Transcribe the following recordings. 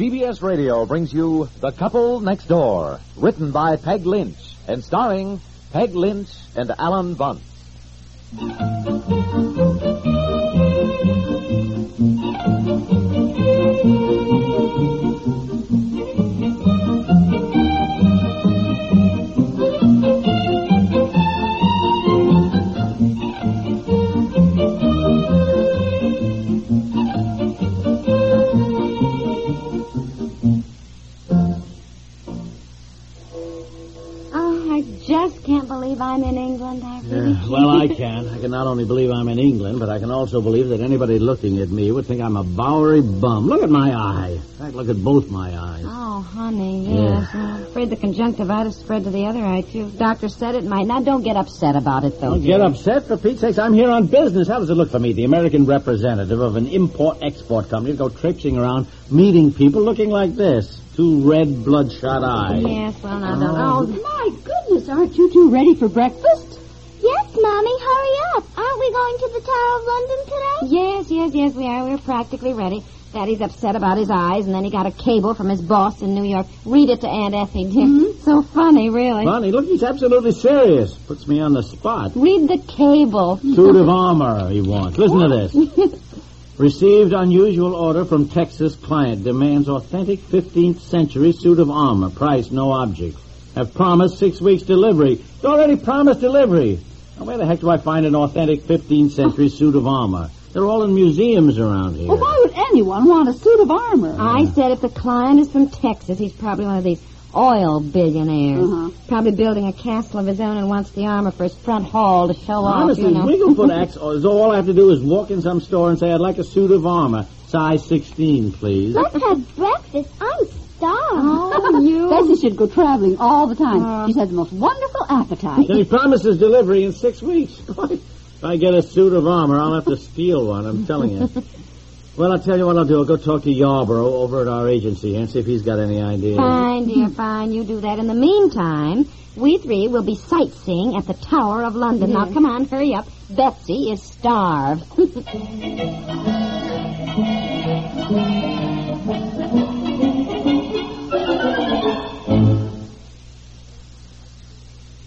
CBS Radio brings you The Couple Next Door, written by Peg Lynch and starring Peg Lynch and Alan Bunce. England, but I can also believe that anybody looking at me would think I'm a Bowery bum. Look at my eye. In fact, look at both my eyes. Oh, honey, yes. I'm afraid the conjunctivitis spread to the other eye, too. Doctor said it might. Now, don't get upset about it, though. Don't get upset, for Pete's sakes. I'm here on business. How does it look for me, the American representative of an import-export company, to go traipsing around meeting people looking like this? Two red, bloodshot eyes. Yes, well, now, don't. Oh. oh, My goodness, aren't you two ready for breakfast? Aren't we going to the Tower of London today? Yes, yes, yes, we are. We're practically ready. Daddy's upset about his eyes, and then he got a cable from his boss in New York. Read it to Aunt Effie, dear. Mm-hmm. So funny, really. Funny, look, he's absolutely serious. Puts me on the spot. Read the cable. Suit of armor he wants. Listen to this. Received unusual order from Texas client. Demands authentic 15th century suit of armor. Price no object. Have promised six weeks delivery. It's already promised delivery. Now, where the heck do I find an authentic 15th century suit of armor? They're all in museums around here. Well, why would anyone want a suit of armor? I said if the client is from Texas, he's probably one of these oil billionaires. Uh-huh. Probably building a castle of his own and wants the armor for his front hall to show Honestly, off, you know. Wigglefoot acts as though all I have to do is walk in some store and say, I'd like a suit of armor. Size 16, please. Let's have breakfast. I'm starved. You. Betsy should go traveling all the time. Uh. She's had the most wonderful appetite. He promises delivery in six weeks. if I get a suit of armor, I'll have to steal one, I'm telling you. well, I'll tell you what I'll do. I'll go talk to Yarborough over at our agency and see if he's got any ideas. Fine, dear, fine. You do that. In the meantime, we three will be sightseeing at the Tower of London. Now, come on, hurry up. Betsy is starved.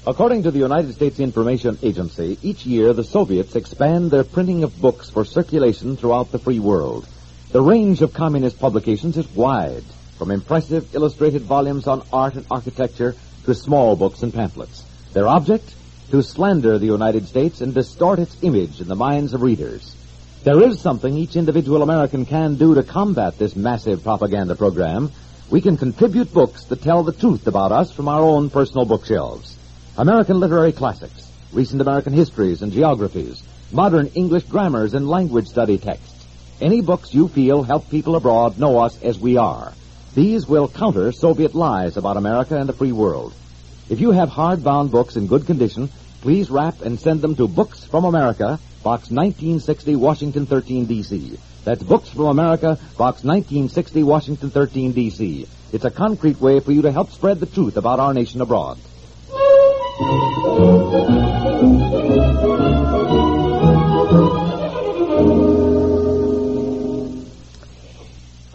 According to the United States Information Agency, each year the Soviets expand their printing of books for circulation throughout the free world. The range of communist publications is wide, from impressive illustrated volumes on art and architecture to small books and pamphlets. Their object? To slander the United States and distort its image in the minds of readers. There is something each individual American can do to combat this massive propaganda program. We can contribute books that tell the truth about us from our own personal bookshelves. American literary classics, recent American histories and geographies, modern English grammars and language study texts. Any books you feel help people abroad know us as we are. These will counter Soviet lies about America and the free world. If you have hardbound books in good condition, please wrap and send them to Books from America, Box 1960, Washington 13, D.C. That's Books from America, Box 1960, Washington 13, D.C. It's a concrete way for you to help spread the truth about our nation abroad. An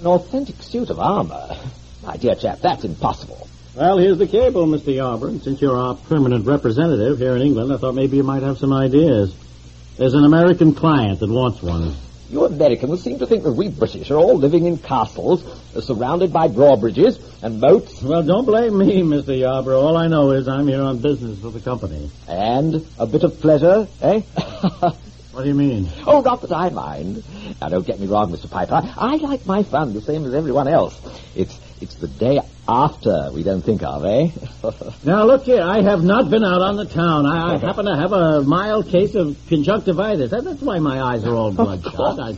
authentic suit of armor? My dear chap, that's impossible. Well, here's the cable, Mr. Yarborough. And since you're our permanent representative here in England, I thought maybe you might have some ideas. There's an American client that wants one. You Americans seem to think that we British are all living in castles, uh, surrounded by drawbridges and moats, Well, don't blame me, Mr. Yarborough. All I know is I'm here on business for the company. and a bit of pleasure, eh? What do you mean? oh, not that I mind. Now, don't get me wrong, Mr. Piper. I like my fun the same as everyone else. It's it's the day after we don't think of, eh? Now, look here. I have not been out on the town. I, I happen to have a mild case of conjunctivitis. That, that's why my eyes are all bloodshot. I,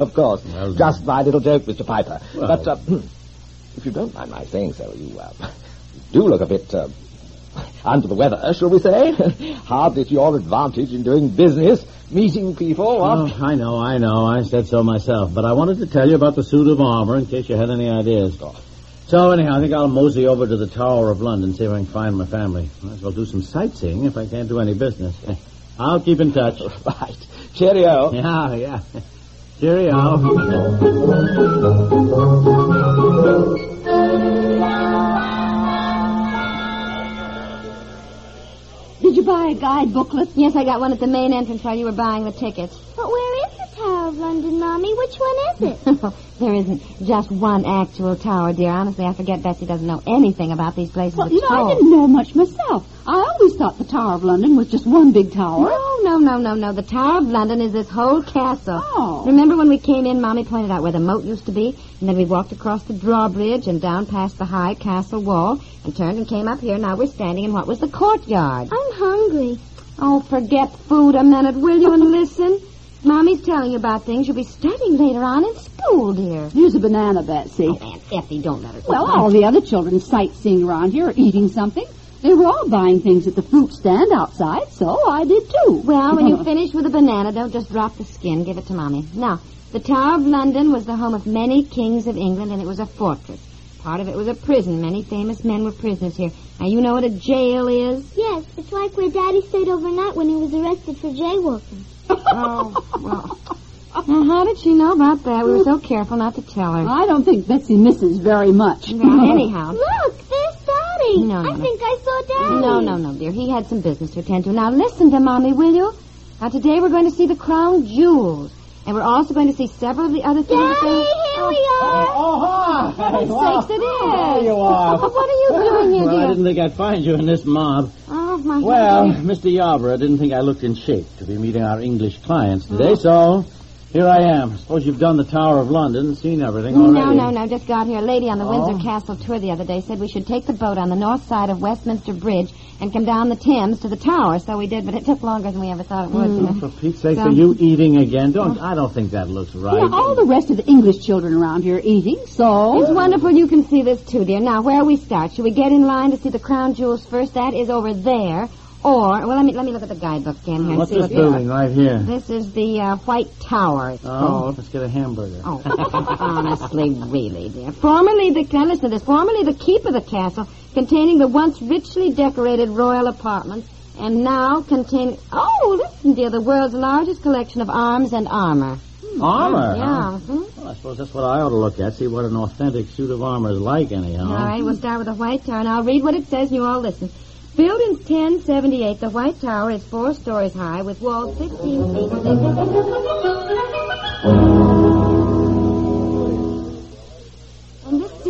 of course. Well, Just my little joke, Mr. Piper. Well- But uh, if you don't mind my saying so, you uh, do look a bit uh, under the weather, shall we say? Hardly to your advantage in doing business, meeting people. What? oh, I know, I know. I said so myself. But I wanted to tell you about the suit of armor in case you had any ideas. So, anyhow, I think I'll mosey over to the Tower of London, see if I can find my family. Might as well do some sightseeing if I can't do any business. I'll keep in touch. Right. Cheerio. Yeah, yeah. Cheerio. Did you buy a guide booklet? Yes, I got one at the main entrance while you were buying the tickets. But where is the Tower of London, Mommy? Which one is it? there isn't just one actual tower, dear. Honestly, I forget Betsy doesn't know anything about these places Well, you know, I didn't know much myself. I always thought the Tower of London was just one big tower. No, no, no, no, no. The Tower of London is this whole castle. Oh. Remember when we came in, Mommy pointed out where the moat used to be, and then we walked across the drawbridge and down past the high castle wall and turned and came up here. Now we're standing in what was the courtyard. I'm hungry. Oh, forget food a minute, will you, and listen? Mommy's telling you about things you'll be studying later on in school, dear. Use a banana, Betsy. Oh, Aunt Effie, don't let her. Well, all the other children sightseeing around here are eating something. They were all buying things at the fruit stand outside, so I did too. Well, when you finish with a banana, don't just drop the skin. Give it to Mommy. Now, the Tower of London was the home of many kings of England, and it was a fortress. Part of it was a prison. Many famous men were prisoners here. Now, you know what a jail is? Yes, it's like where Daddy stayed overnight when he was arrested for jaywalking. Oh, well. Now, how did she know about that? We were so careful not to tell her. I don't think Betsy misses very much. Well, anyhow. Look, there's Daddy. No, no, I no. think I saw Daddy. No, no, no, dear. He had some business to attend to. Now, listen to Mommy, will you? Now, today we're going to see the crown jewels. And we're also going to see several of the other things. Daddy, they- here oh, we are. Oh, hi. Oh, For heaven's sakes, it is. There you are. What are you doing here, Well, I didn't think I'd find you in this mob. Oh, my Well. Mr. Yarborough didn't think I looked in shape to be meeting our English clients today, oh. so here I am. Suppose you've done the Tower of London, seen everything already. No, no, no. Just got here. A lady on the Oh. Windsor Castle tour the other day said we should take the boat on the north side of Westminster Bridge and come down the Thames to the tower. So we did, but it took longer than we ever thought it would. Hmm. you know. For Pete's sake, So- are you eating again? Don't. I don't think that looks right. Yeah, all the rest of the English children around here are eating, so... It's wonderful you can see this too, dear. Now, where we start? Should we get in line to see the crown jewels first? That is over there. Or, well, let me let me look at the guidebook again here. What's see this what building right here? This is the uh, White Tower. It's Oh, called. let's get a hamburger. Oh, honestly, really, dear. Formerly the now listen to this. Formerly the keep of the castle, containing the once richly decorated royal apartments, and now containing oh, listen, dear, the world's largest collection of arms and armor. Armor. huh? Yeah. mhm. Well, I suppose that's what I ought to look at. See what an authentic suit of armor is like, anyhow. All right, we'll start with the White Tower, and I'll read what it says, and you all listen. Built in 1078, the White Tower is four stories high with walls 16 feet thick.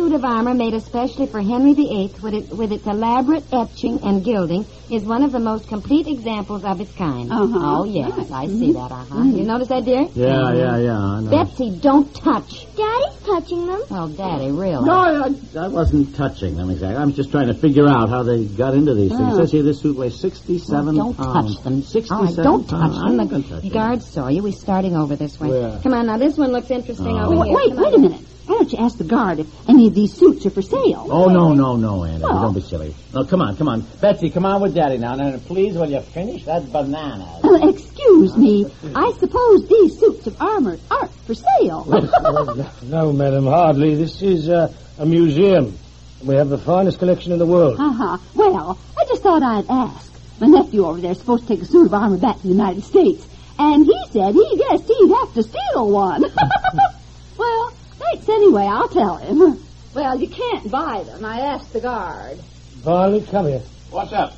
Suit of armor, made especially for Henry VIII, with, it, with its elaborate etching and gilding, is one of the most complete examples of its kind. Uh-huh. Oh, yes, I see that, uh-huh. You notice that, dear? Yeah, yeah, yeah. I know. Betsy, don't touch. Daddy's touching them. Well, Daddy, really. No, I, I wasn't touching them exactly. I was just trying to figure out how they got into these things. It says here this suit weighs 67 Don't pounds. touch them. 67 All right, don't touch pounds. I'm them. not going to touch The them. guards saw you. We're starting over this way. Where? Come on, now this one looks interesting Oh. over Wait, here. wait, Come wait on. a minute. Why don't you ask the guard if any of these suits are for sale? Oh, no, no, no, Andy. Oh. Don't be silly. No, come on, come on. Betsy, come on with Daddy now. And please, will you finish that banana. Uh, excuse me. I suppose these suits of armor aren't for sale. No, madam, hardly. This is uh, a museum. We have the finest collection in the world. Uh-huh. Well, I just thought I'd ask. My nephew over there is supposed to take a suit of armor back to the United States. And he said he guessed he'd have to steal one. well, thanks anyway. I'll tell him. Well, you can't buy them. I asked the guard. Barney, come here. What's up?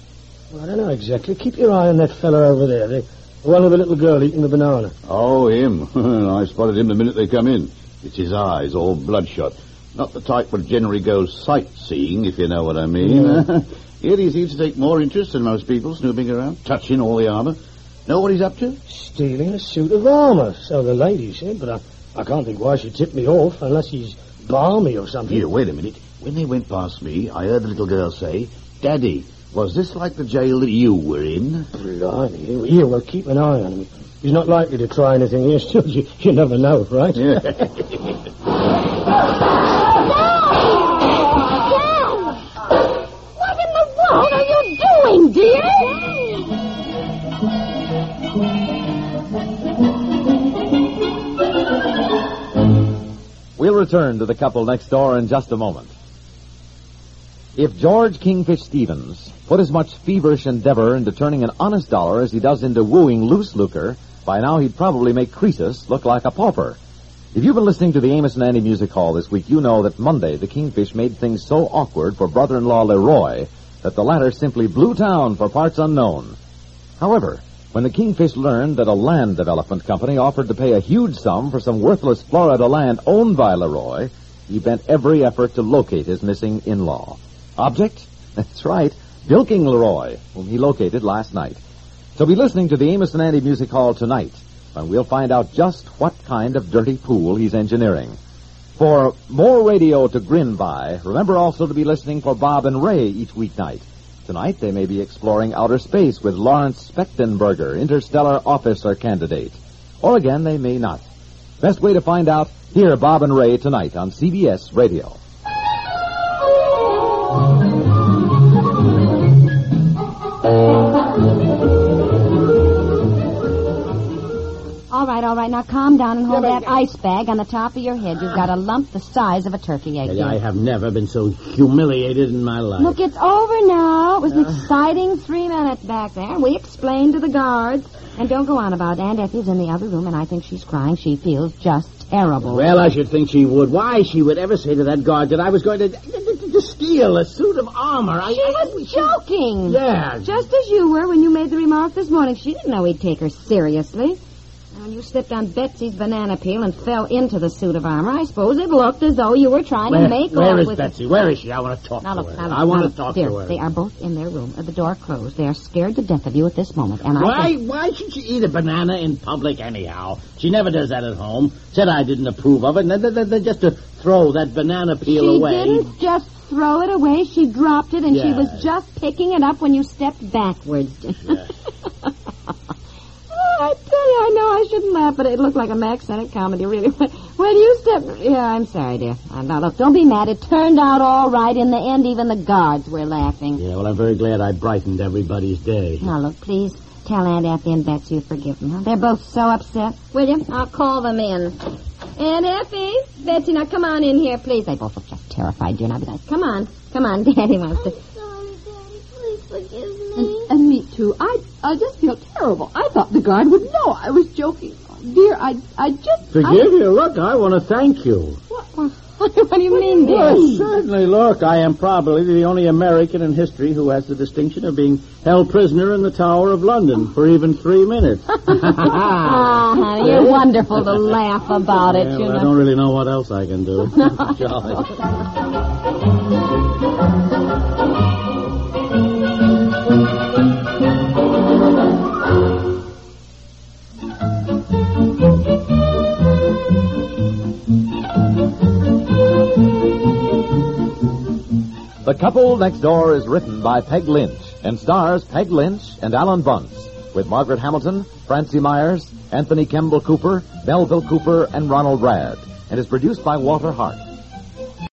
Well, I don't know exactly. Keep your eye on that fella over there. The, the one with the little girl eating the banana. Oh, him. I spotted him the minute they come in. It's his eyes, all bloodshot. Not the type that generally goes sightseeing, if you know what I mean. Here he seems to take more interest than most people snooping around, touching all the armor. Know what he's up to? Stealing a suit of armor, so the lady said, but I, I can't think why she tipped me off unless he's balmy or something. Here, wait a minute. When they went past me, I heard the little girl say, Daddy, was this like the jail that you were in? Blimey. Here, here, well, keep an eye on him. He's not likely to try anything here still. You, you never know, right? Yeah. What in the world are you doing, dear? Return to the couple next door in just a moment. If George Kingfish Stevens put as much feverish endeavor into turning an honest dollar as he does into wooing loose lucre, by now he'd probably make Croesus look like a pauper. If you've been listening to the Amos and Andy Music Hall this week, you know that Monday the Kingfish made things so awkward for brother-in-law Leroy that the latter simply blew town for parts unknown. However, when the Kingfish learned that a land development company offered to pay a huge sum for some worthless Florida land owned by Leroy, he bent every effort to locate his missing in-law. Object? That's right, bilking Leroy, whom he located last night. So be listening to the Amos and Andy Music Hall tonight, when we'll find out just what kind of dirty pool he's engineering. For more radio to grin by, remember also to be listening for Bob and Ray each weeknight. Tonight they may be exploring outer space with Lawrence Fechtenberger, interstellar officer candidate. Or again, they may not. Best way to find out, hear Bob and Ray tonight on CBS Radio. All right, all right. Now calm down and hold that ice bag on the top of your head. You've got a lump the size of a turkey egg. I have never been so humiliated in my life. Look, it's over now. It was an uh. exciting three minutes back there. We explained to the guards. And don't go on about it. Aunt Effie's in the other room, and I think she's crying. She feels just terrible. Well, I should think she would. Why she would ever say to that guard that I was going to, to, to steal a suit of armor? I, she I- was joking. Yeah. Just as you were when you made the remark this morning. She didn't know he'd take her seriously. And when you slipped on Betsy's banana peel and fell into the suit of armor, I suppose it looked as though you were trying Where, to make where is Betsy? Where is she? I want to talk Now to look, her. now look, I want to talk dear, to her. They are both in their room, the door closed. They are scared to death of you at this moment, and I Why? think- Why should she eat a banana in public anyhow? She never does that at home. Said I didn't approve of it, and then, then, then just to throw that banana peel she away. didn't just throw it away. She dropped it, and she was just picking it up when you stepped backwards. Oh, I tell you, I know I shouldn't laugh, but it looked like a Mack Sennett comedy, really. When you stepped... Yeah, I'm sorry, dear. Uh, now, look, don't be mad. It turned out all right. In the end, even the guards were laughing. Yeah, well, I'm very glad I brightened everybody's day. Now, look, please tell Aunt Effie and Betsy you forgive them. Huh? They're both so upset. Will you? I'll call them in. Aunt Effie, Betsy, now come on in here, please. They both look just terrified, dear. Now be nice. Come on. Come on, Daddy wants to... Sorry, Daddy. Please forgive me. And, and me too. I I just feel terrible. I thought the guard would know I was joking. Dear, I I just Forgive you? Look, I want to thank you. what What do you mean, dear? Well, certainly. Look, I am probably the only American in history who has the distinction of being held prisoner in the Tower of London for even three minutes. Ah, honey, you're wonderful to laugh about it, Yeah, you well, I don't really know what else I can do. Jolly. Couple Next Door is written by Peg Lynch and stars Peg Lynch and Alan Bunce with Margaret Hamilton, Francie Myers, Anthony Kemble Cooper, Melville Cooper, and Ronald Radd and is produced by Walter Hart.